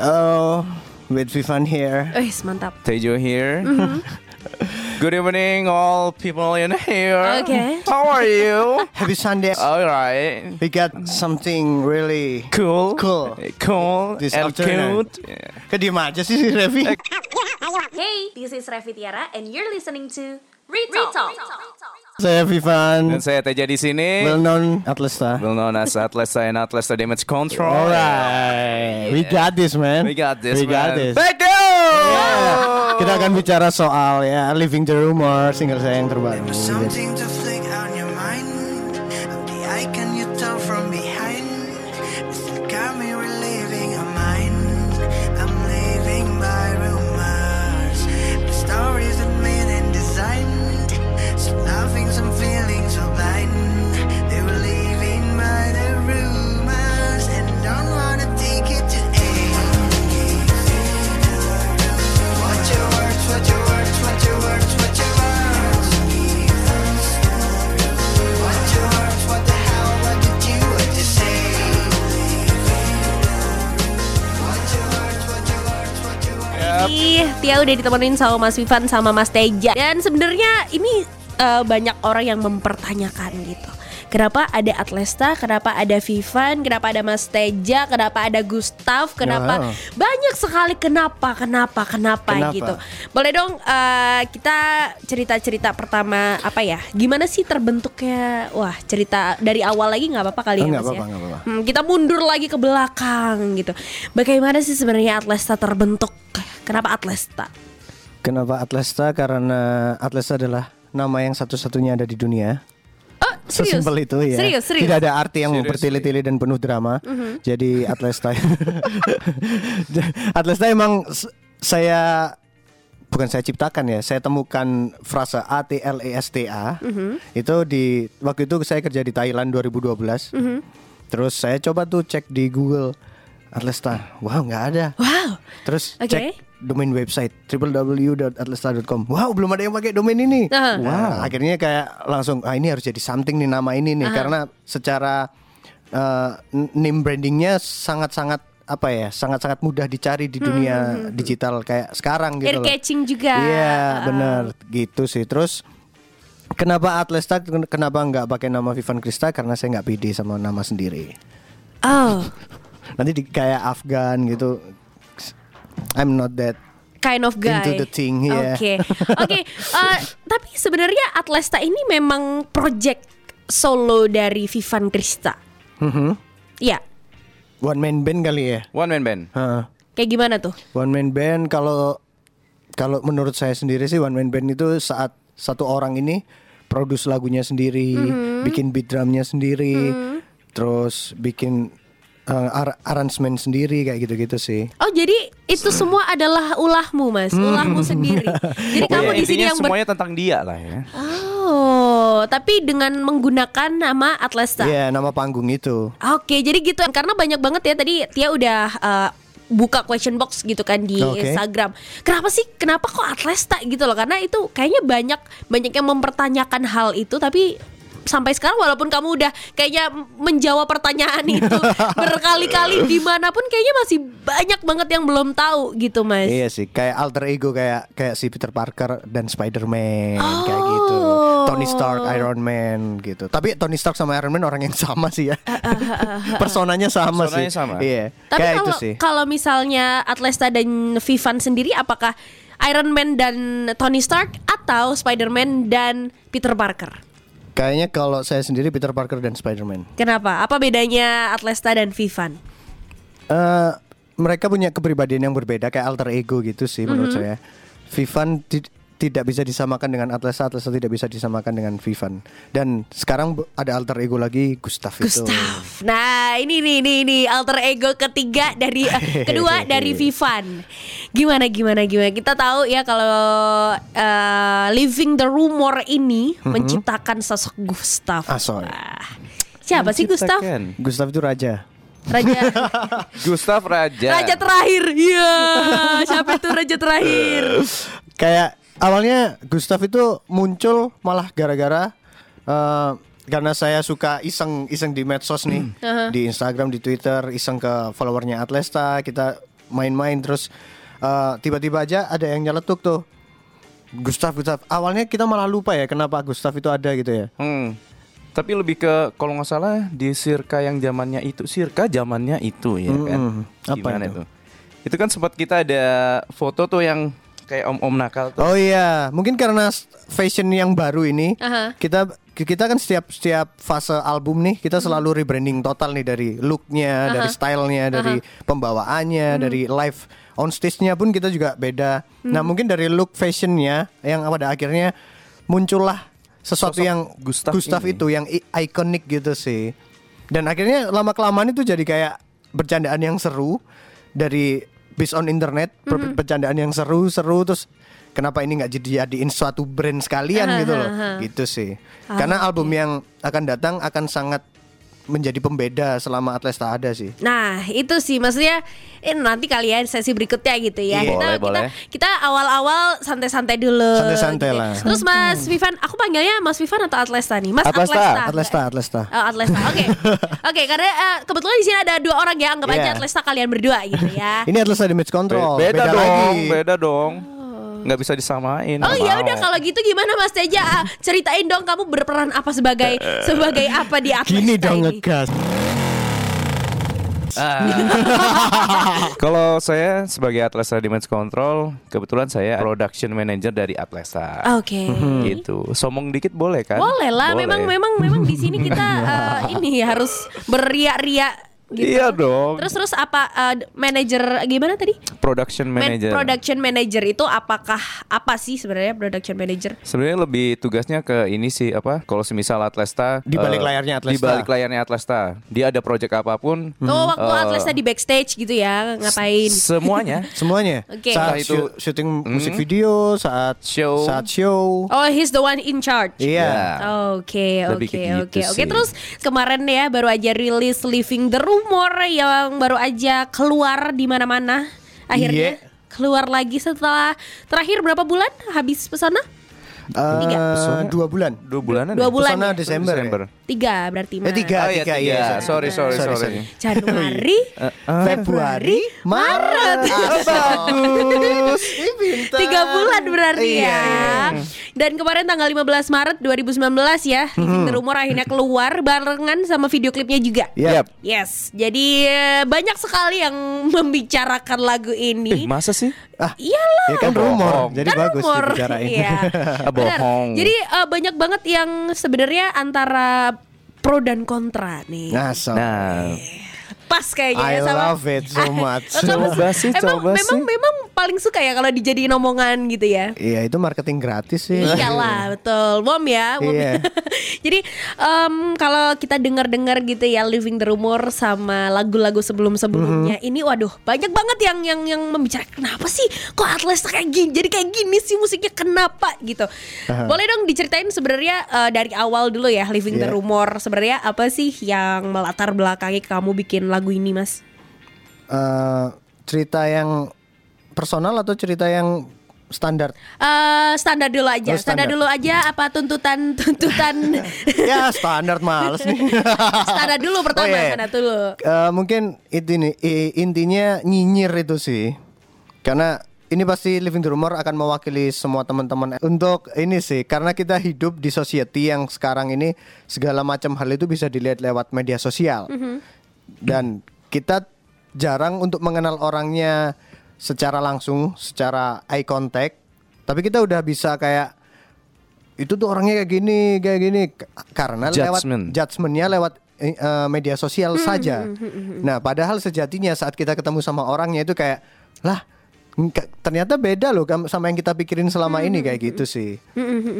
Oh, with Vivan here. Eh, mantap. Tejo here. Mm-hmm. Good evening, all people in here. Okay. How are you? Happy Sunday. all right. We got something really Cool. Cool. Cool. This and afternoon. cute. Yeah. Kediem aja sih si Revi. Hey, this is Revi Tiara and you're listening to Retalk. Saya Vivan. Dan saya Teja di sini. Well known Atlesta. Well known as Atlesta and Atlesta Damage Control. Alright, we got this man. We got this. We got man. this. Back go! Yeah. Kita akan bicara soal ya Living the Rumor single saya yang terbaru. Something udah ditemenin sama Mas Vivan sama Mas Teja. Dan sebenarnya ini eh, banyak orang yang mempertanyakan gitu. Kenapa ada Atlesta, kenapa ada Vivan, kenapa ada Mas Teja, kenapa ada Gustav, kenapa Wow. banyak sekali kenapa, kenapa, kenapa, Kenapa? gitu. Boleh dong eh, kita cerita-cerita pertama apa ya? Gimana sih terbentuknya? Wah, cerita dari awal lagi nggak apa-apa kali Oh, ya Mas ya? apa-apa, nggak apa-apa. Hmm, kita mundur lagi ke belakang gitu. Bagaimana sih sebenarnya Atlesta terbentuk? Kenapa Atlesta? Kenapa Atlesta? Karena Atlesta adalah nama yang satu-satunya ada di dunia. Serius? Sesimpel itu ya. Serius, serius. Tidak ada arti yang bertele-tele dan penuh drama. Mhm. Jadi Atlesta. Atlesta emang saya bukan saya ciptakan ya. Saya temukan frase A T L E S T A. Mhm. Itu di waktu itu saya kerja di Thailand 2012. Mhm. Terus saya coba tuh cek di Google Atlesta. Wow, nggak ada. Wow. Terus Oke. cek domain website www.atlesta.com. Wow, belum ada yang pakai domain ini. Aha. Wow, akhirnya kayak langsung ah ini harus jadi something nih nama ini nih karena secara uh, name brandingnya sangat-sangat apa ya, sangat-sangat mudah dicari di dunia digital kayak sekarang gitu Ear loh. catching juga. Iya, Ah. benar gitu sih. Terus kenapa Atlesta kenapa nggak pakai nama Vivan Krista karena saya nggak pede sama nama sendiri. Oh, Nanti di, kayak Afgan gitu. I'm not that kind of guy. Into the thing, yeah. Oke, oke. eh, tapi sebenarnya Atlesta ini memang project solo dari Vivan Krista. Mhm. Iya. one man band kali ya. One man band. Hah. Kayak gimana tuh? One man band kalau kalau menurut saya sendiri sih one man band itu saat satu orang ini produce lagunya sendiri, Mhm. bikin beat drumnya sendiri, terus bikin uh, ar- arrangement sendiri kayak gitu-gitu sih. Oh, jadi itu semua adalah ulahmu, Mas. Ulahmu sendiri. Jadi kamu di sini yang ber- semuanya tentang dia lah ya. Oh, tapi dengan menggunakan nama Atlesta. Iya, nama panggung itu. Oke, jadi gitu karena banyak banget ya tadi Tia udah uh, buka question box gitu kan di Oke. Instagram. Kenapa sih? Kenapa kok Atlesta gitu loh? Karena itu kayaknya banyak banyak yang mempertanyakan hal itu tapi sampai sekarang walaupun kamu udah kayaknya menjawab pertanyaan itu berkali-kali di mana pun kayaknya masih banyak banget yang belum tahu gitu mas. Iya sih, kayak alter ego kayak kayak si Peter Parker dan Spider-Man kayak gitu. Oh. Tony Stark, Iron Man gitu. Tapi Tony Stark sama Iron Man orang yang sama sih ya. Personanya sama Personanya sih. sama. Iya. Tapi kayak itu kalau sih. kalau misalnya Atlesta dan Vivan sendiri apakah Iron Man dan Tony Stark atau Spider-Man dan Peter Parker? Kayaknya kalau saya sendiri Peter Parker dan Spider-Man. Kenapa? Apa bedanya Atlesta dan Vivan? Eh, mereka punya kepribadian yang berbeda kayak alter ego gitu sih menurut Mhm. saya. Vivan tidak bisa disamakan dengan Atlesa, Atlesa tidak bisa disamakan dengan Vivan. Dan sekarang ada alter ego lagi Gustav, itu. Gustav. Nah, ini nih ini ini alter ego ketiga dari eh, kedua dari Vivan. Gimana gimana gimana? Kita tahu ya kalau eh, Living the Rumor ini Mhm. menciptakan sosok Gustav. Ah, sorry. Siapa sih Gustav? Gustav itu raja. Raja Gustav Raja. Raja terakhir. Iya. Siapa itu raja terakhir? Kayak awalnya Gustav itu muncul malah gara-gara eh, karena saya suka iseng iseng di medsos nih Aha. di Instagram di Twitter iseng ke followernya Atlesta kita main-main terus eh, tiba-tiba aja ada yang nyeletuk tuh. Gustav Gustav. Awalnya kita malah lupa ya kenapa Gustav itu ada gitu ya. Hmm. Tapi lebih ke kalau nggak salah di Sirka yang zamannya itu, Sirka zamannya itu ya kan. Mm-mm. Apa Gimana itu? itu? Itu kan sempat kita ada foto tuh yang kayak om-om nakal tuh. Oh iya, mungkin karena fashion yang baru ini, Aha. kita kita kan setiap setiap fase album nih kita selalu rebranding total nih dari looknya, dari stylenya, dari pembawaannya, dari live on stage-nya pun kita juga beda. Nah mungkin dari look fashionnya yang pada akhirnya muncullah sesuatu Sosok yang Gustav Gustav, ini. itu yang i- ikonik gitu sih. Dan akhirnya lama kelamaan itu jadi kayak bercandaan yang seru dari based on internet, per- bercandaan yang seru-seru terus kenapa ini nggak jadi jadiin suatu brand sekalian gitu loh. Gitu sih. Karena album yang akan datang akan sangat menjadi pembeda selama Atlesta ada sih. Nah itu sih maksudnya eh, nanti kalian sesi berikutnya gitu ya Iya. kita Boleh, kita boleh. kita awal-awal santai-santai dulu. Santai-santai gitu. lah. Terus Mas Vivan, aku panggilnya Mas Vivan atau Atlesta nih? Mas Atlesta. Atlesta. Atlesta, Atlesta. Oh, Atlesta. Oke. Oke, karena eh, kebetulan di sini ada dua orang ya, anggap aja Iya. Atlesta kalian berdua gitu ya. Ini Atlesta Damage Control. Be- beda, dong, lagi. beda dong. Nggak bisa disamain. Oh ya udah kalau gitu gimana Mas Teja? Ah, Ceritain dong kamu berperan apa sebagai sebagai apa di Atlesta Gini dong ngegas. Kalau saya sebagai Atlesta Damage Control, kebetulan saya production manager dari Atlesta. Oke. Gitu. Somong dikit boleh kan? Boleh lah, Boleh. memang memang memang di sini kita eh, ini harus beria-ria gitu. Iya dong. Terus terus apa eh, manajer gimana tadi? production Man- manager. production manager itu apakah apa sih sebenarnya production manager? Sebenarnya lebih tugasnya ke ini sih apa? Kalau semisal Atlesta Di balik eh, layarnya Atlesta. Di balik layarnya Atlesta. Dia ada project apa pun. Oh, waktu eh, Atlesta di backstage gitu ya, ngapain? Semuanya. Semuanya. Oke. Saat Entah itu- syu- syuting musik video, saat Show. saat show. Oh, he's the one in charge. Iya. Ya. Oke, Lebih oke, oke, gitu oke. sih. Terus kemarin ya baru aja rilis Living the Rumor yang baru aja keluar di mana-mana. Akhirnya Iya. keluar lagi setelah terakhir berapa bulan habis pesona? Eh, dua bulan. Dua bulanan. Dua ya? bulan Pesona ya? Desember. ya? Desember. Tiga berarti Eh tiga, Oh, iya, tiga, tiga. iya. Sorry, sorry, Sorry, sorry. Januari. Februari, Maret. Bagus. Ini pintar. Tiga bulan berarti Iya, ya. iya. Dan kemarin tanggal 15 Maret 2019 ya, Living the Rumor akhirnya keluar barengan sama video klipnya juga. Yap. Yes, jadi eh, banyak sekali yang membicarakan lagu Eh, ini. masa sih? Ah, Iyalah. ya kan rumor. Bohong. Jadi Kan bagus rumor. dibicarain. Iya. Ah, bohong. Jadi eh, banyak banget yang sebenarnya antara pro dan kontra nih. Ngasal. Nah, Pas kayaknya I ya sama. love it so much. Coba sih, emang, coba memang, sih. memang paling suka ya kalau dijadiin omongan gitu ya. Iya itu marketing gratis sih. Iyalah betul Mom ya mom. Iya. Jadi em, kalau kita dengar-dengar gitu ya Living the Rumor sama lagu-lagu sebelum-sebelumnya Mhm. Ini waduh banyak banget yang yang yang membicarakan Kenapa sih kok Atlas kayak gini Jadi kayak gini sih musiknya kenapa gitu Boleh dong diceritain sebenarnya eh, dari awal dulu ya Living the Iya. Rumor Sebenarnya apa sih yang melatar belakangi kamu bikin lagu ini mas? Eh, cerita yang personal atau cerita yang standar? Eh standar dulu aja Oh, standar. standar. dulu aja apa tuntutan tuntutan ya standar males nih. Standar dulu pertama Oh, iya. standar dulu Eh, mungkin itu nih intinya nyinyir itu sih. Karena ini pasti Living the Rumor akan mewakili semua teman-teman untuk ini sih karena kita hidup di society yang sekarang ini segala macam hal itu bisa dilihat lewat media sosial. Dan kita jarang untuk mengenal orangnya secara langsung, secara eye contact. Tapi kita udah bisa kayak itu tuh orangnya kayak gini, kayak gini karena lewat Judgment. judgementnya lewat eh, eh, media sosial Hmm, saja. Nah, padahal sejatinya saat kita ketemu sama orangnya itu kayak lah ternyata beda loh sama yang kita pikirin selama ini Hmm, kayak gitu sih.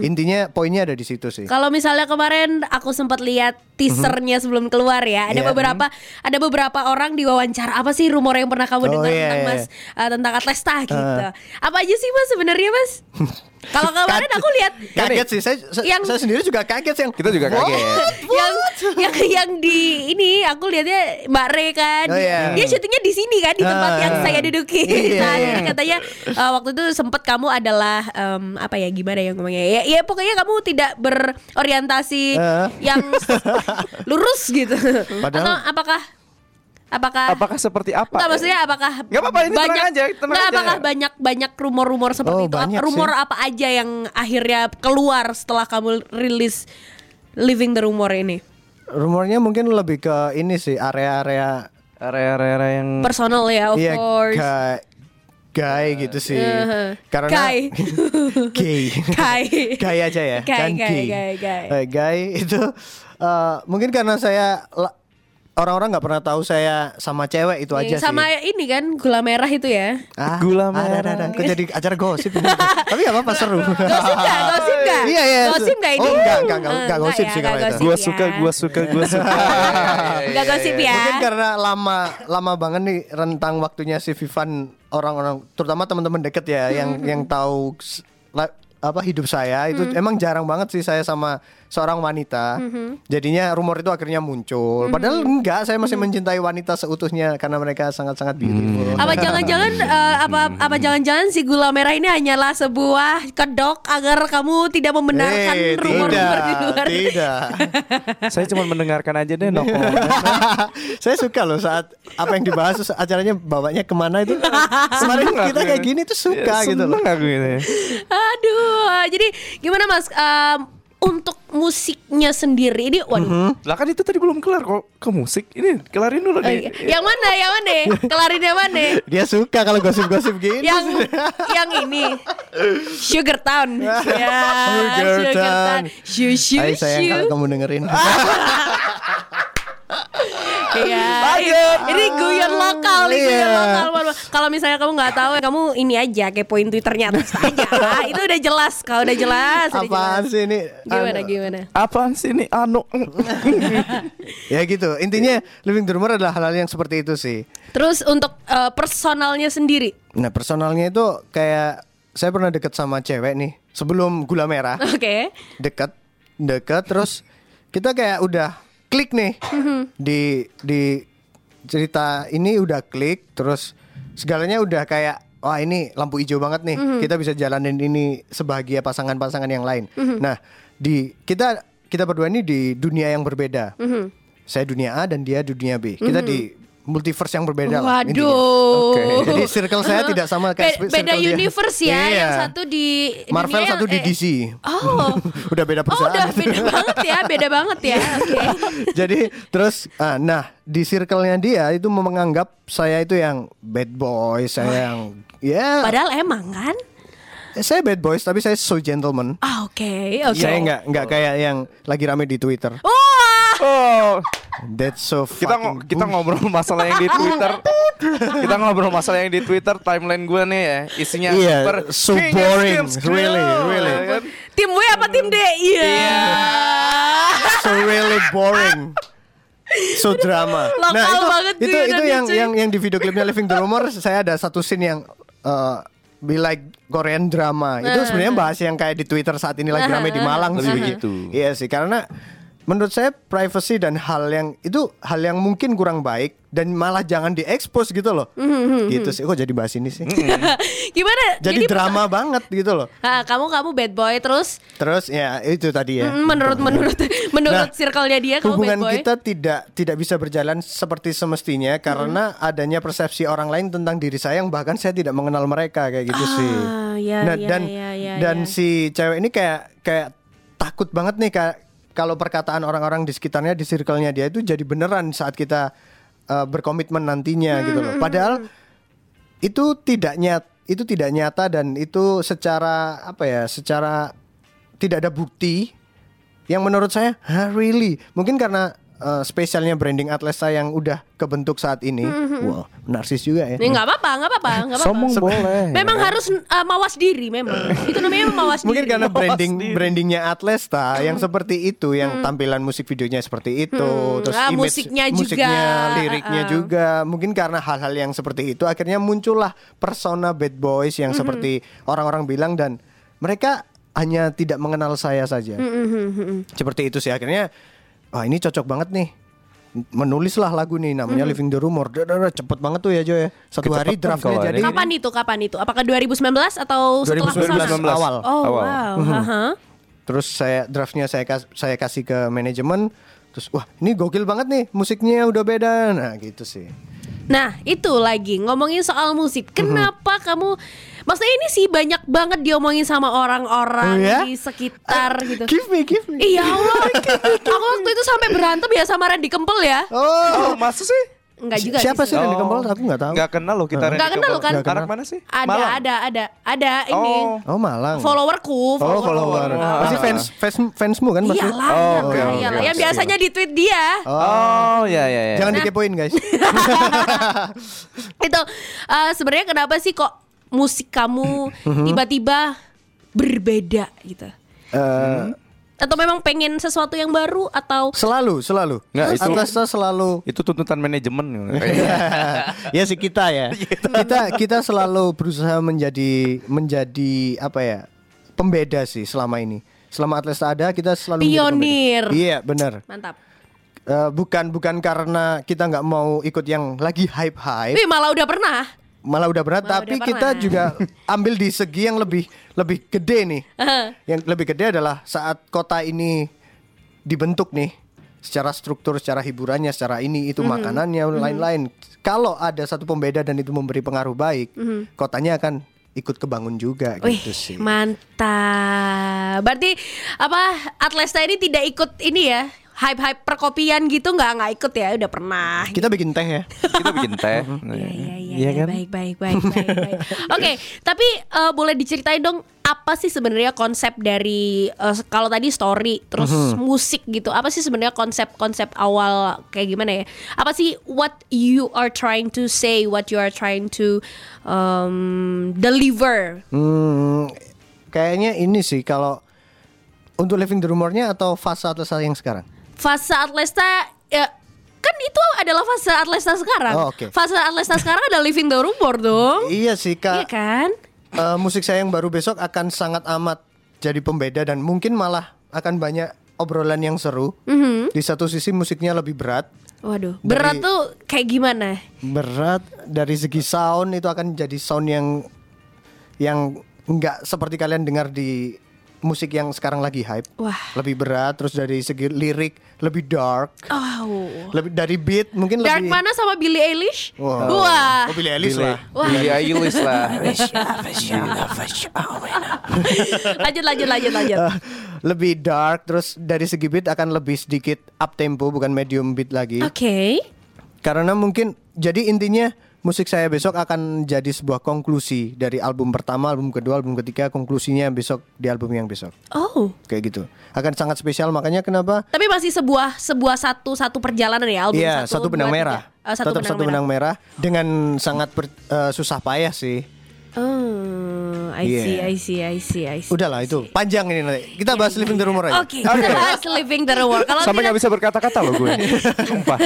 Intinya poinnya ada di situ sih. Kalau misalnya kemarin aku sempat lihat teasernya sebelum keluar ya, ada Iya. beberapa ada beberapa orang diwawancara apa sih rumor yang pernah kamu Oh, dengar iya, tentang iya. Mas eh, tentang Atlesta gitu. Apa aja sih Mas sebenarnya Mas? Kalau kemarin aku lihat Kaget sih saya, saya, Yang- saya sendiri juga kaget sih yang kita juga What? kaget. yang yang yang di ini aku lihatnya Mbak Re kan Oh, iya. dia syutingnya di sini kan di tempat Ah. yang saya duduki Iya, nah iya. jadi katanya eh, waktu itu sempat kamu adalah em, apa ya gimana ya ngomongnya ya, ya pokoknya kamu tidak berorientasi Ah. yang lurus gitu Padahal- atau apakah Apakah Apakah seperti apa? Enggak maksudnya apakah Nggak apa-apa, ini tenang banyak, aja, tenang Nggak, aja. apakah banyak banyak rumor-rumor seperti Oh, itu? Rumor sih. apa aja yang akhirnya keluar setelah kamu rilis Living the Rumor ini? Rumornya mungkin lebih ke ini sih area-area Area-area yang Personal ya, of Iya, course. kayak gay gitu sih. Uh-huh. Karena Gay. gay. Gay. gay aja ya. Gay, kan gay, gay. gay, gay. Eh, itu eh, mungkin karena saya la- orang-orang nggak pernah tahu saya sama cewek itu aja Sama sih. ini kan gula merah itu ya. Ah, Gula ada, ada, merah. ada. Kok jadi acara gosip ini? Tapi gak apa-apa seru. Gosip gak? Gosip gak? Iya, iya. Gosip gak ini? Oh, enggak, enggak, enggak, enggak gosip ya, sih kalau itu. Gua ya. suka, gua suka, gua suka. Enggak gosip ya. Mungkin karena lama lama banget nih rentang waktunya si Vivan orang-orang terutama teman-teman deket ya yang yang tahu apa hidup saya itu Mm. emang jarang banget sih saya sama seorang wanita. Mm-hmm. Jadinya rumor itu akhirnya muncul. Padahal enggak, saya masih mencintai wanita seutuhnya karena mereka sangat-sangat beautiful. Apa jangan-jangan eh, apa apa jangan-jangan si gula merah ini hanyalah sebuah kedok agar kamu tidak membenarkan Eh, rumor-rumor di tidak, luar. tidak. Saya cuma mendengarkan aja deh, no comment. saya suka loh saat apa yang dibahas terus acaranya bawanya ke mana itu. Kemarin kita kayak ini. gini tuh suka Ya, gitu loh. aku ini. Aduh, jadi gimana Mas Em, untuk musiknya sendiri ini waduh. Mhm. Lah kan itu tadi belum kelar kok ke musik. Ini kelarin dulu Oh, nih. iya. Yang mana? Yang mana? Kelarin yang mana? Dia suka kalau gosip-gosip gini. yang yang ini Sugar Town ya Sugar Town. Shu shu Hai sayang kalau shu kamu dengerin. Iya Lanjut. ini guyon lokal nih guyon Iya. lokal kalau misalnya kamu nggak tahu kamu ini aja kepoin twitternya atas aja Ah, itu udah jelas kalau udah jelas Apaan sih ini? gimana Anu- gimana Apaan sih ini anu? Ya gitu. Intinya living the rumor adalah hal-hal yang seperti itu sih. terus untuk eh, personalnya sendiri Nah personalnya itu kayak saya pernah deket sama cewek nih sebelum gula merah oke deket deket terus kita kayak udah klik nih. Di di cerita ini udah klik terus segalanya udah kayak wah ini lampu hijau banget nih. Kita bisa jalanin ini sebahagia pasangan-pasangan yang lain. Nah di kita kita berdua ini di dunia yang berbeda. Saya dunia A dan dia dunia B. Kita di multiverse yang berbeda lah intinya. waduh Jadi circle saya tidak sama kayak Be- circle beda dia. universe ya Iya. yang satu di Marvel dunia satu di eh, DC. oh udah beda Oh perusahaan. udah beda banget ya, beda banget ya. Oke. Jadi terus ah, nah di circle-nya dia itu menganggap saya itu yang bad boy, saya yang ya Padahal emang kan? saya bad boys tapi saya so gentleman. Ah oke, oke. Saya nggak nggak kayak yang lagi rame di Twitter. Wah, Oh, That's so kita fucking kita ngobrol masalah yang di Twitter. kita ngobrol masalah yang di Twitter timeline gue nih ya, isinya Iya, super so boring. Really, really. ya kan? tim W apa tim D? Iya. so really boring. So drama. Lokal banget itu tuh itu Indonesia. yang yang yang di video klipnya Living the Rumor saya ada satu scene yang uh, be like Korean drama. Itu sebenarnya bahas yang kayak di Twitter saat ini lagi ramai di Malang Lebih sih. begitu. Iya sih karena menurut saya privacy dan hal yang itu hal yang mungkin kurang baik dan malah jangan diekspos gitu loh. Gitu sih. Kok jadi bahas ini sih? Gimana? jadi drama banget gitu loh. Ah, kamu kamu bad boy terus Terus ya itu tadi ya. mm, menurut menurut menurut Nah, circle-nya dia kamu hubungan bad boy. kita tidak tidak bisa berjalan seperti semestinya karena adanya persepsi orang lain tentang diri saya yang bahkan saya tidak mengenal mereka kayak gitu Ah, sih. ya, Nah, ya, dan ya, ya, dan ya. si cewek ini kayak kayak takut banget nih kayak kalau perkataan orang-orang di sekitarnya di circle-nya dia itu jadi beneran saat kita uh, berkomitmen nantinya gitu Hmm, loh. Padahal itu tidak nyat itu tidak nyata dan itu secara apa ya secara tidak ada bukti yang menurut saya "Hah, really mungkin karena uh, spesialnya branding Atlesa yang udah kebentuk saat ini wah narsis juga ya Ini nggak apa-apa, nggak apa-apa, nggak apa-apa. Sombong boleh. Memang harus uh, mawas diri memang. Itu namanya mawas mungkin diri. karena Mawas branding diri. brandingnya Atlesta yang seperti itu yang tampilan musik videonya seperti itu terus Ah, image musiknya juga. musiknya liriknya Ah, ah. juga mungkin karena hal-hal yang seperti itu akhirnya muncullah persona bad boys yang seperti orang-orang bilang dan mereka hanya tidak mengenal saya saja seperti itu sih akhirnya wah ini cocok banget nih menulislah lagu nih namanya Living the Rumor cepet banget tuh ya Jo ya satu hari Kecepetan draftnya kalau jadi. Kapan itu? Kapan itu? Apakah 2019 atau setelah 2019 ke sana? awal Oh Awal. wow. Haha. Terus saya draftnya saya kas- saya kasih ke manajemen, terus wah ini gokil banget nih musiknya udah beda nah gitu sih Nah itu lagi ngomongin soal musik Kenapa kamu Maksudnya ini sih banyak banget diomongin sama orang-orang Oh, ya? di sekitar gitu give me give me Iya Allah Aku waktu itu sampai berantem ya sama Randy Kempel ya oh Oh, masa sih? Enggak juga siapa sih Oh. Randy Kempel aku nggak tahu Nggak kenal loh kita Nggak Randy kenal lo Kempel. kan? Anak kenal. mana sih? Ada Malang? ada ada Ada ini Oh. oh Malang Followerku oh follower pasti fans fans fansmu kan pasti Iyalah, Oh, iyalah, oke, oke, iyalah. Yang biasanya di tweet dia Oh, ya ya ya. jangan dikepoin guys itu eh, sebenarnya kenapa sih kok musik kamu tiba-tiba berbeda gitu Eh, atau memang pengen sesuatu yang baru atau selalu selalu Nggak, itu- Atlasta selalu Itu tuntutan manajemen. ya sih kita ya. kita kita selalu berusaha menjadi menjadi apa ya? Pembeda sih selama ini. Selama Atlesta ada kita selalu Pionir. Iya, benar. mantap Eh, bukan bukan karena kita nggak mau ikut yang lagi hype hype, Wih malah udah pernah malah udah berat. Malah tapi udah kita pernah. juga ambil di segi yang lebih lebih gede nih. yang lebih gede adalah saat kota ini dibentuk nih, secara struktur, secara hiburannya, secara ini itu makanannya, lain-lain. Kalau ada satu pembeda dan itu memberi pengaruh baik, kotanya akan ikut kebangun juga Wih, gitu sih. mantap. Berarti apa Atlesta ini tidak ikut ini ya? Hype-hype perkopian gitu nggak nggak ikut ya? Udah pernah. Kita bikin teh ya. Kita bikin teh. Iya iya iya iya, kan? baik baik baik baik. baik. Oke, tapi eh, boleh diceritain dong apa sih sebenarnya konsep dari eh, kalau tadi story terus musik gitu. Apa sih sebenarnya konsep-konsep awal kayak gimana ya? Apa sih what you are trying to say, what you are trying to um, deliver? Hmm, kayaknya ini sih kalau untuk living the rumornya atau fase Atlesta yang sekarang. Fase Atlesta ya kan itu adalah fase Atlesta sekarang. Oh, oke. Fase Atlesta sekarang ada living the rumor dong. Iya sih Iya kak. kan? Eh, musik saya yang baru besok akan sangat amat jadi pembeda dan mungkin malah akan banyak obrolan yang seru. Mhm. Di satu sisi musiknya lebih berat, Waduh, berat Dari- tuh kayak gimana? berat dari segi sound itu akan jadi sound yang yang nggak seperti kalian dengar di musik yang sekarang lagi hype. Wah. Lebih berat, terus dari segi lirik lebih dark, Oh. lebih dari beat mungkin Dark lebih. mana sama Billie Eilish? Wah. Wah. Oh, Billie Eilish Billie lah. Billie Eilish lah. lanjut lanjut lanjut lanjut. Eh, lebih dark, terus dari segi beat akan lebih sedikit up tempo, bukan medium beat lagi. Oke. Karena mungkin jadi intinya musik saya besok akan jadi sebuah konklusi dari album pertama, album kedua, album ketiga, konklusinya besok di album yang besok. Oh. Kayak gitu. Akan sangat spesial makanya kenapa Tapi masih sebuah sebuah satu satu perjalanan ya album Iya, satu, satu benang dua, merah. tiga. Oh, satu Tetap benang satu merah. benang merah dengan sangat ber- eh, susah payah sih. Oh, I see, Iya. I see, I see, I see. Udahlah itu panjang ini nanti. Kita bahas Living the Rumor aja. Oke, kita bahas living the reward. Kalau Sampai nggak tidak, bisa berkata-kata loh gue. Sumpah.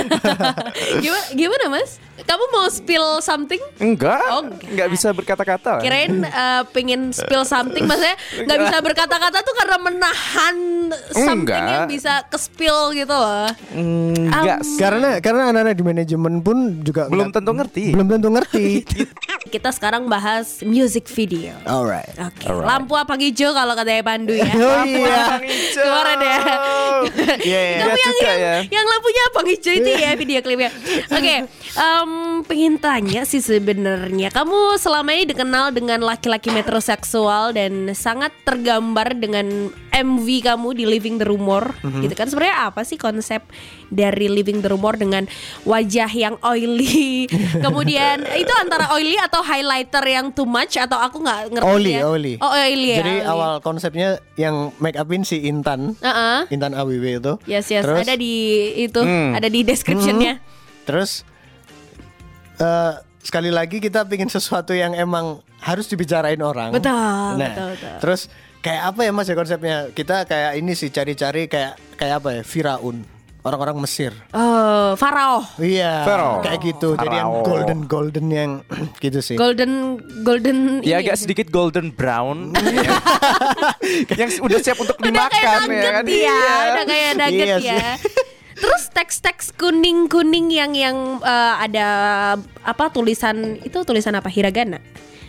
gimana, gimana mas? Kamu mau spill something? Enggak. Oh, enggak. Nggak bisa berkata-kata. Kirain eh, pengen spill something, maksudnya nggak bisa berkata-kata tuh karena menahan something Enggak. yang bisa ke spill gitu loh. Enggak. Um, Karena karena anak-anak di manajemen pun juga Belum nggak- tentu ngerti. Belum tentu ngerti. Kita sekarang bahas music video. Alright. Oke, lampu apa hijau kalau katanya Pandu ya. Oh iya. Kemarin ya. Iya, iya. Kamu yang, yang, ya. yang lampunya apa hijau itu ya video klipnya. Oke, pengen tanya sih sebenarnya kamu selama ini dikenal dengan laki-laki metroseksual dan sangat tergambar dengan MV kamu di Living the Rumor, Mhm. gitu kan? Sebenarnya apa sih konsep dari Living the Rumor dengan wajah yang oily, kemudian itu antara oily atau highlighter yang too much atau aku nggak ngerti Oli, ya? Oli. Oh oily ya. Jadi oily. awal konsepnya yang make upin si Intan, Uh-uh. Intan AWW itu. Yes yes Terus, ada di itu Hmm. ada di descriptionnya. terus eh, sekali lagi kita pingin sesuatu yang emang harus dibicarain orang. Betul, Nah, betul, betul. Terus kayak apa ya Mas ya konsepnya? Kita kayak ini sih cari-cari kayak kayak apa ya? Firaun. Orang-orang Mesir. Oh, Farao. Iya, Pharaoh. kayak gitu. Jadi yang golden golden yang gitu sih. Golden golden Ya ini agak sedikit golden brown Yang udah siap untuk Udah kayak dimakan nugget ya kan ya, Iya. udah kayak nugget Iya ya. Terus teks-teks kuning-kuning yang yang eh, ada apa tulisan itu tulisan apa? Hiragana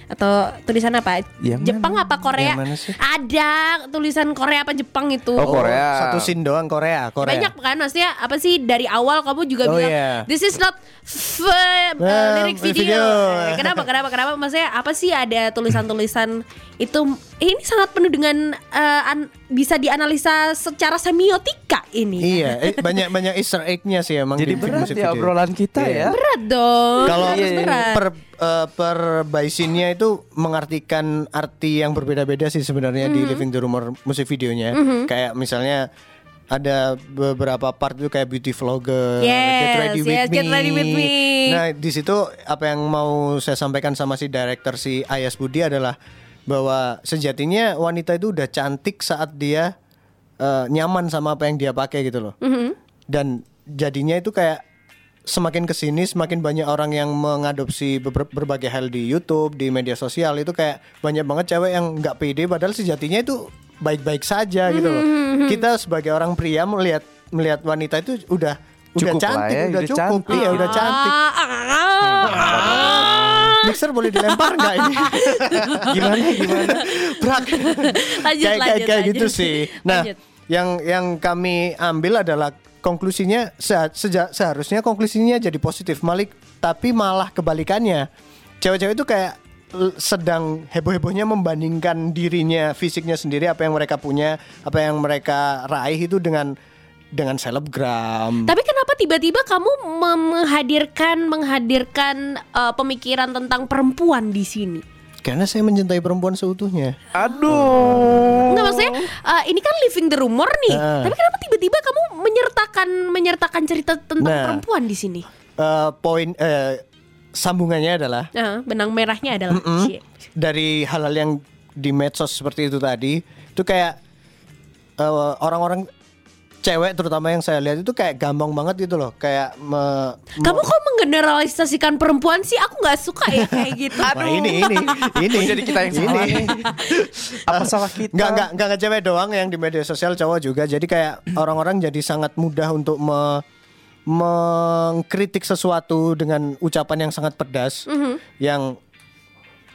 atau tulisan apa? Yang Jepang apa Korea? Yang mana sih? Ada tulisan Korea apa Jepang itu. Oh, Korea. Satu scene doang Korea, Korea. Banyak kan maksudnya apa sih dari awal kamu juga Oh, bilang iya. this is not f- uh, Nah, lirik video. video. Eh, Kenapa kenapa kenapa maksudnya apa sih ada tulisan-tulisan itu ini sangat penuh dengan eh, an- bisa dianalisa secara semiotika ini. Iya, eh, banyak banyak Easter egg-nya sih emang Jadi di berat ya video. obrolan kita Iya. ya. Berat dong. Kalau harus berat. per eh, per baisinnya itu mengartikan arti yang berbeda-beda sih sebenarnya di Mhm. Living the Rumor musik videonya. Kayak misalnya ada beberapa part itu kayak beauty vlogger, Yes, get ready with yes, me. Get Ready With Me. Nah di situ apa yang mau saya sampaikan sama si director si Ayas Budi adalah bahwa sejatinya wanita itu udah cantik saat dia eh, nyaman sama apa yang dia pakai gitu loh. Mhm. Dan jadinya itu kayak semakin ke sini semakin banyak orang yang mengadopsi beber- berbagai hal di YouTube, di media sosial itu kayak banyak banget cewek yang nggak pede padahal sejatinya itu baik-baik saja gitu loh. Mhm, Kita sebagai orang pria melihat melihat wanita itu udah udah Cukup lah cantik, ya, udah udah cukup, cantik. iya udah cantik. Ah, ah, ah. Mixer boleh dilempar nggak ini? gimana gimana? Brak. Lanjut, kayak lanjut, kayak, kayak lanjut. gitu sih. Nah, Lanjut. yang yang kami ambil adalah konklusinya se- seja- seharusnya konklusinya jadi positif Malik, tapi malah kebalikannya. Cewek-cewek itu kayak sedang heboh-hebohnya membandingkan dirinya, fisiknya sendiri apa yang mereka punya, apa yang mereka raih itu dengan dengan selebgram. Tapi kenapa tiba-tiba kamu menghadirkan menghadirkan eh, pemikiran tentang perempuan di sini? Karena saya mencintai perempuan seutuhnya. Aduh. Enggak maksudnya eh, ini kan living the rumor nih. Ah. Tapi kenapa tiba-tiba kamu menyertakan menyertakan cerita tentang Nah. perempuan di sini? Eh, poin eh, sambungannya adalah Nah, benang merahnya adalah Mm-mm. Cie. dari hal-hal yang di medsos seperti itu tadi itu kayak eh, orang-orang cewek terutama yang saya lihat itu kayak gampang banget gitu loh kayak me- Kamu me- kok menggeneralisasikan perempuan sih? Aku nggak suka ya kayak gitu. Wah, ini ini ini Oh, jadi kita yang salah nih. Apa salah kita? nggak nggak nggak cewek doang yang di media sosial cowok juga jadi kayak orang-orang jadi sangat mudah untuk me- mengkritik sesuatu dengan ucapan yang sangat pedas yang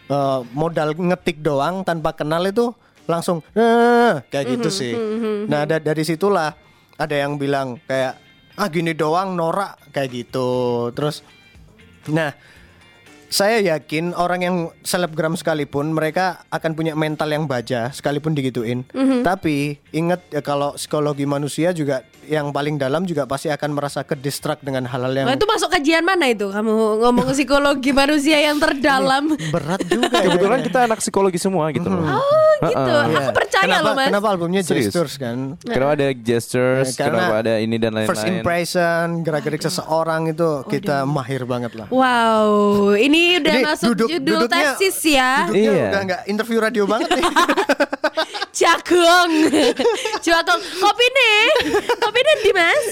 eh, modal ngetik doang tanpa kenal itu langsung eh, kayak gitu sih nah da- dari situlah ada yang bilang kayak ah gini doang norak kayak gitu. Terus nah saya yakin orang yang selebgram sekalipun mereka akan punya mental yang baja sekalipun digituin. Tapi ingat ya kalau psikologi manusia juga yang paling dalam juga pasti akan merasa ke distract dengan hal-hal yang Nah, itu masuk kajian mana itu? Kamu ngomong psikologi manusia yang terdalam. berat juga. ya. Kebetulan kita anak psikologi semua gitu loh. Oh gitu. Iya. Aku percaya kenapa, loh mas. Kenapa albumnya Serius? gestures kan? Kenapa ada gestures, Eh, karena kenapa ada ini dan First lain-lain. impression, gerak-gerik seseorang itu kita mahir banget lah. Wow, ini udah Ini masuk duduk- judul duduknya- tesis ya. Duduknya Iya. udah nggak interview radio banget nih. Jagung. Jagung. Kopi nih. Kopi nih Dimas.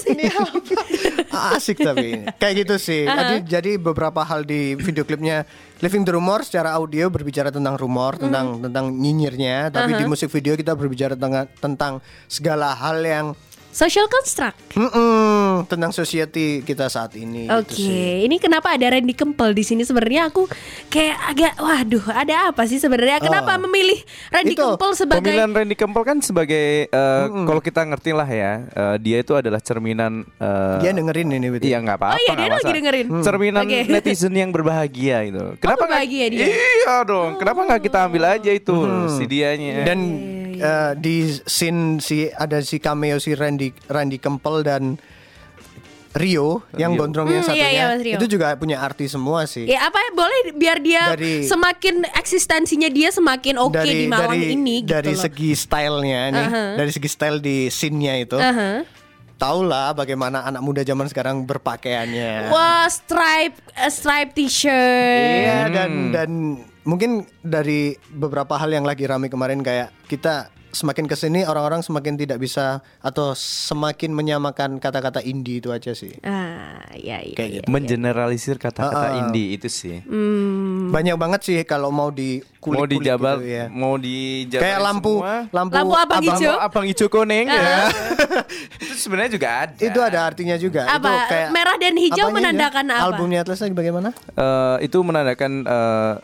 Asik tapi kayak gitu sih. Jadi jadi beberapa hal di video klipnya Living the Rumor secara audio berbicara tentang rumor, tentang tentang nyinyirnya, tapi di musik video kita berbicara tentang tentang segala hal yang Social construct. mm-mm, tentang society kita saat ini Oke, gitu sih. ini kenapa ada Randy Kempel di sini? Sebenarnya aku kayak agak, waduh, ada apa sih sebenarnya? Kenapa Oh. memilih Randy Itu, Kempel sebagai Pemilihan Randy Kempel kan sebagai eh, kalau kita ngerti lah ya, eh, dia itu adalah cerminan eh, Dia dengerin ini betul. Iya nggak apa-apa. Oh iya, dia lagi dengerin. Cerminan Oke. netizen yang berbahagia itu. Kenapa nggak- berbahagia dia? Iya dong. Kenapa nggak kita ambil aja itu si dianya? Dan eh, di scene si ada si cameo si Randy Randy Kempel dan Rio yang Rio. gondrong yang Hmm, iya, satunya iya, Rio. itu juga punya arti semua sih. Ya apa boleh biar dia Dari- semakin eksistensinya dia semakin oke di malam dari, ini gitu dari loh. segi stylenya nih Uh-huh. dari segi style di scene-nya itu Aha. tahulah bagaimana anak muda zaman sekarang berpakaiannya Wah, stripe eh, stripe t-shirt. iya dan dan mungkin dari beberapa hal yang lagi rame kemarin kayak kita semakin ke sini orang-orang semakin tidak bisa atau semakin menyamakan kata-kata indie itu aja sih Ah, ya, iya. Kayak iya. gitu. Mengeneralisir kata-kata Ah, ah. indie itu sih. Hmm. banyak banget sih kalau mau di mau kulik dijabar, gitu ya. mau dijabar kayak lampu lampu lampu Lampu abang abang- hijau? abang hijau kuning Ah. ya. itu sebenarnya juga ada. itu ada artinya juga Apa? itu kayak Merah dan hijau menandakan ya? apa? albumnya Atlas lagi bagaimana Eh, itu menandakan eh,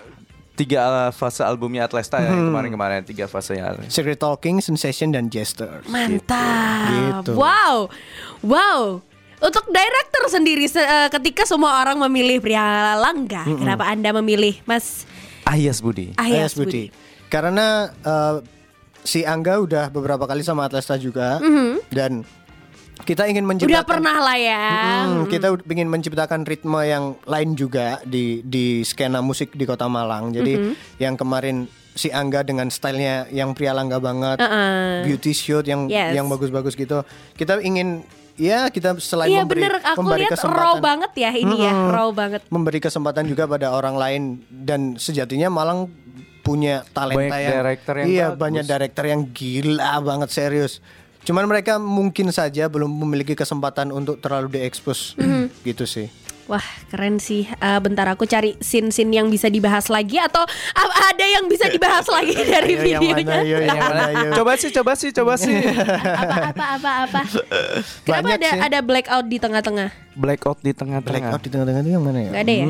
tiga uh, fase albumnya Atlesta ya Hmm. kemarin-kemarin tiga fasenya. Secret Talking, Sensation dan Jester. Mantap. Gitu. Wow. Wow. Untuk director sendiri se- eh, ketika semua orang memilih pria langga, kenapa Anda memilih Mas Ayas Budi. Ayas Ayas Budi? Budi. Karena eh, si Angga udah beberapa kali sama Atlesta juga dan kita ingin Udah menciptakan pernah lah ya. Hmm, kita ingin menciptakan ritme yang lain juga di di skena musik di Kota Malang. Jadi yang kemarin si Angga dengan stylenya yang pria langga banget, Uh-uh. beauty shoot yang Yes. yang bagus-bagus gitu. Kita ingin ya kita selain Iya memberi bener, aku memberi lihat raw kesempatan banget ya ini ya, raw banget. memberi kesempatan juga pada orang lain dan sejatinya Malang punya talenta Banyak yang director yang iya bagus. banyak director yang gila banget serius. Cuman mereka mungkin saja belum memiliki kesempatan untuk terlalu diekspos Mhm. gitu sih. Wah keren sih. Eh, bentar aku cari scene-scene yang bisa dibahas lagi atau a- ada yang bisa dibahas lagi dari Ayo, yang videonya? mana, yo, yang mana. Coba sih, coba sih, coba sih. apa apa apa apa. Kenapa Banyak ada sih. ada blackout di tengah-tengah? Blackout di tengah-tengah. Blackout di tengah-tengah itu yang mana ya? Gak ada ya?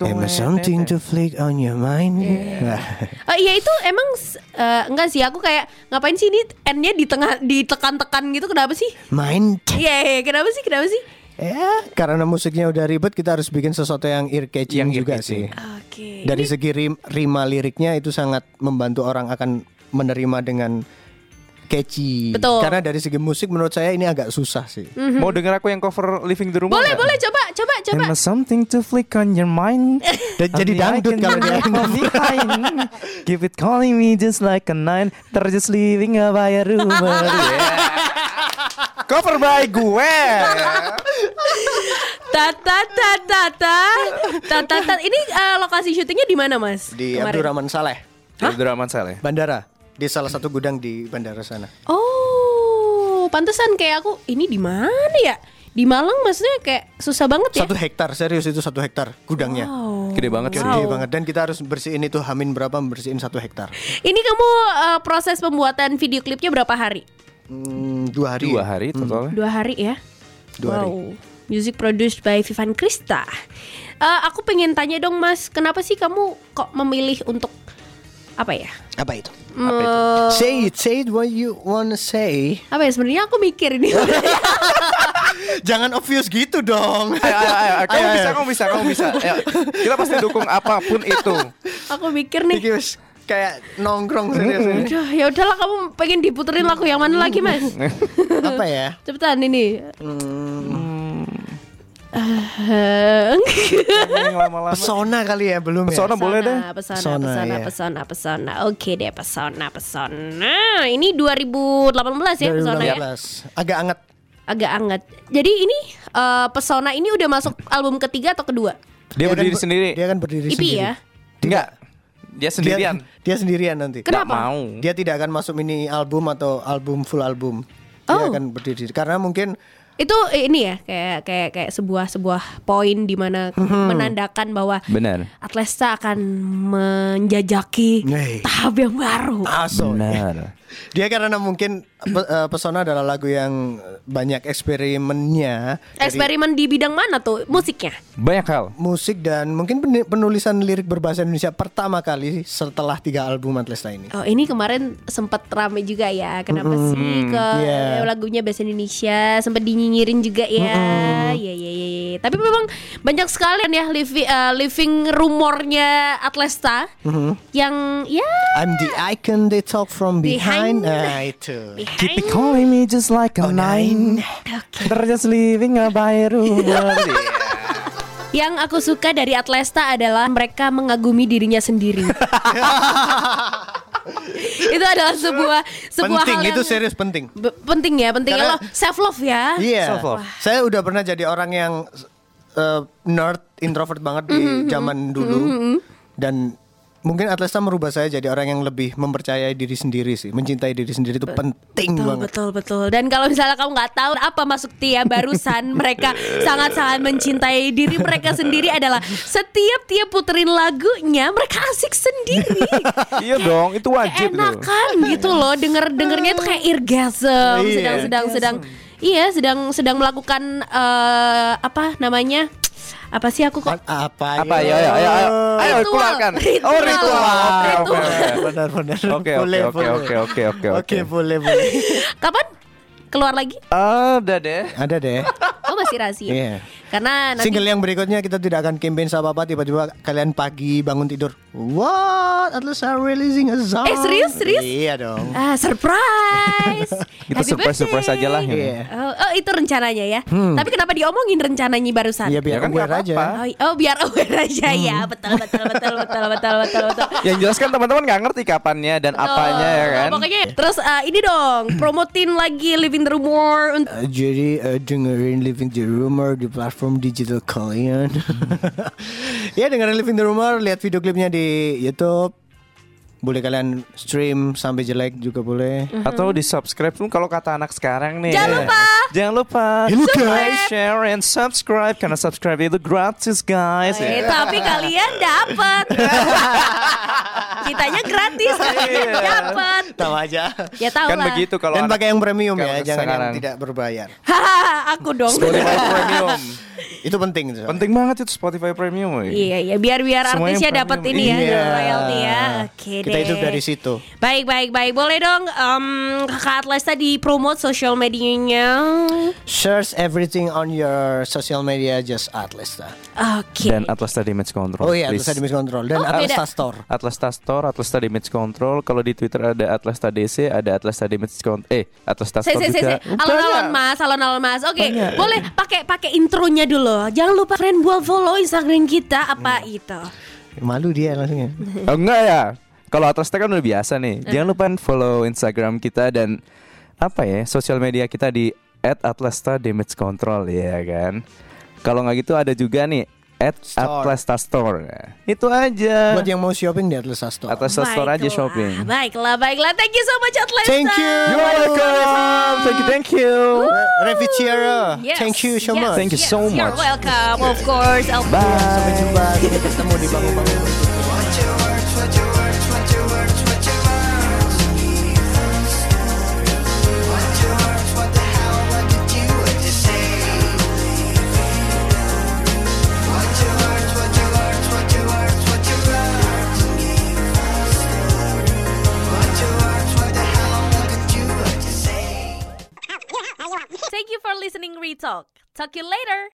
Am I something to flick on your mind? Nah, Oh iya itu emang eh, enggak sih aku kayak ngapain sih ini N-nya di tengah ditekan-tekan gitu kenapa sih? mind. Iya iya, kenapa sih kenapa sih? Ya, karena musiknya udah ribet, kita harus bikin sesuatu yang ear catching Yang ear juga catching. sih. Oke. Dari segi rim- rima liriknya itu sangat membantu orang akan menerima dengan catchy. Betul. Karena dari segi musik menurut saya ini agak susah sih. Mau denger aku yang cover Living the Room? Boleh boleh coba coba coba. I something to flick on your mind? Dan jadi dangdut kalau dia. Keep it calling me just like a nine. They're just leaving a by a rumor. Yeah. Cover by gue. Ta ta ta ta ta ta ta ta. Ini eh, lokasi syutingnya di mana mas? Di Kemarin? Abdurrahman Saleh, Abdurrahman Saleh. bandara. Di salah satu gudang di bandara sana. Oh, pantesan kayak aku ini di mana ya? Di Malang maksudnya kayak susah banget ya? Satu hektar, serius itu satu hektar gudangnya. Wow. Gede banget sih. Gede banget dan kita harus bersihin itu hamin berapa bersihin satu hektar. Ini kamu eh, proses pembuatan video klipnya berapa hari? Hmm, dua hari. Dua hari totalnya. Dua hari ya? Dua hari. wow. Music produced by Vivan Krista. Eh, aku pengen tanya dong mas, kenapa sih kamu kok memilih untuk apa ya? Apa itu? Me- Say it, say it what you wanna say. apa ya sebenarnya aku mikir ini. Jangan obvious gitu dong. Ayo, ayo, ayo, ayo. Kamu Ayo, bisa, ayo. kamu bisa, kamu bisa. Ayo. Kita pasti dukung apa pun itu. aku mikir nih. Wis kayak nongkrong serius ini. Aduh, ya udahlah kamu pengen diputerin lagu yang mana lagi mas? Apa ya? Cepetan ini. Yang lama-lama. Pesona kali ya belum Pesona ya? boleh deh. Pesona, Pesona, pesona, ya. pesona, pesona. Oke deh, pesona, pesona. Ini 2018 ya pesona ya. 2018. Agak anget. Agak anget. Jadi ini eh, pesona ini udah masuk album ketiga atau kedua? Dia berdiri kan ber- sendiri. Dia kan berdiri EP sendiri. ya. Enggak. Dia sendirian. Dia, dia sendirian nanti. Nggak Kenapa? mau. Dia tidak akan masuk mini album atau album full album. Dia Oh. akan berdiri karena mungkin Itu eh, ini ya kayak kayak kayak sebuah sebuah poin di mana menandakan bahwa Benar. Atlesta akan menjajaki Nih. tahap yang baru. aso. Benar. Dia karena mungkin pe- eh, pesona adalah lagu yang banyak eksperimennya Eksperimen di bidang mana tuh musiknya? Banyak hal. musik dan mungkin penulisan lirik berbahasa Indonesia pertama kali setelah tiga album Atlesta ini. Oh ini kemarin sempat rame juga ya Kenapa sih ke Iya. lagunya bahasa Indonesia Sempat dinyinyirin juga ya Iya iya iya iya. Tapi memang banyak sekali ya living, living rumornya Atlesta Yang ya I'm the icon they talk from behind. Behind. Nah itu. Keep it calling me just like a Oh, nine. They're just living a by rumor. Yang aku suka dari Atlesta adalah mereka mengagumi dirinya sendiri Itu adalah sebuah sebuah penting hal itu yang serius penting. penting ya penting ya Karena- lo self love ya Iya. Self-love. Saya udah pernah jadi orang yang uh, nerd, introvert banget di Mm-hmm, zaman dulu. Dan mungkin Atlesta merubah saya jadi orang yang lebih mempercayai diri sendiri sih. Mencintai diri sendiri itu penting Betul banget. betul betul. Dan kalau misalnya kamu nggak tahu apa masuk Tia barusan mereka sangat-sangat mencintai diri mereka sendiri adalah setiap Tia puterin lagunya mereka asik sendiri. iya dong, itu wajib itu. Enakan gitu loh denger dengernya itu kayak orgasm Iya. sedang sedang sedang iya sedang sedang melakukan eh, apa namanya Apa sih aku kok A- Apa? Apa ya? Ayo, ayo, ayo, ayo Ritual. keluarkan. Ritual. Oh ritual. Oke. Benar benar. Oke, oke, oke, oke, oke, oke, boleh boleh. kapan keluar lagi? Ada deh. Ada deh. Oh masih rahasia. Iya. Karena nanti Single yang berikutnya kita tidak akan campaign sama apa tiba-tiba kalian pagi bangun tidur. What? Atlas are releasing a song. Eh, serius? Serius? Iya dong. Ah, surprise. Kita Happy surprise-surprise birthday. aja lah. ini. Iya. Oh, oh, itu rencananya ya. Tapi kenapa diomongin rencananya barusan? Iya biar Ya kan aware aja. apa-apa. Oh, oh, biar aware aja ya. Betul betul betul betul betul betul betul betul. Yang jelas kan teman-teman nggak ngerti kapannya dan apanya ya Oh, kan. Pokoknya terus eh, ini dong, promotin lagi Living the Rumor untuk Uh, jadi uh, dengerin Living the Rumor di platform digital kalian. ya dengerin Living the Rumor, lihat video klipnya di YouTube. Boleh kalian stream sampai jelek juga boleh. Atau di subscribe tuh kalau kata anak sekarang nih. Jangan lupa. Jangan lupa. Hello, Subscribe, share and subscribe karena subscribe itu gratis guys. Eh, Ya. tapi kalian dapat. Kitanya gratis, Iya. dapat. Tahu aja. Ya tahu Kan lah. begitu kalau Dan pakai yang premium ya, jangan yang tidak berbayar. Hahaha, aku dong. Spotify Premium. Itu penting tuh. Penting banget itu Spotify Premium. woy. Iya iya biar biar Semuanya artisnya dapat ini ya Iya. royalty ya. Oke Kita deh. hidup dari situ. Baik baik baik boleh dong em Kak Atlas tadi promote social medianya. Search everything on your social media just Atlas lah. Oke. Dan Atlas Tadi Image Control. Oh iya, please. Atlas Admis Control dan Oh, Atlas beda. Store. Atlas Tas Store, Atlas Tadi Image Control. Kalau di Twitter ada Atlas TDC, ada Atlas Tadi Image Control. Eh, Atlas Tas Saya Store saya juga. alon-alon Mas, alon-alon Mas. Oke, boleh pakai pakai intronya dulu. Jangan lupa friend buat follow Instagram kita apa itu. Malu dia langsungnya. Oh enggak ya. Kalau Atlas Tech kan udah biasa nih. Jangan lupa follow Instagram kita dan apa ya sosial media kita di @atlasta damage control ya kan. Kalau nggak gitu ada juga nih Store. @atlasta store. Itu aja. Buat yang mau shopping di Atlas Store. Atlasta store aja Baiklah, shopping. Baiklah, baiklah. Thank you so much Atlas. Thank you. You're welcome. Thank you, thank you. Revi Ciara. Yes, Thank you so yes, much. Thank you yes, so You're much. welcome, of course. Bye. Sampai jumpa. Kita ketemu di bangun-bangun. Thank you for listening Retalk. Talk to you later.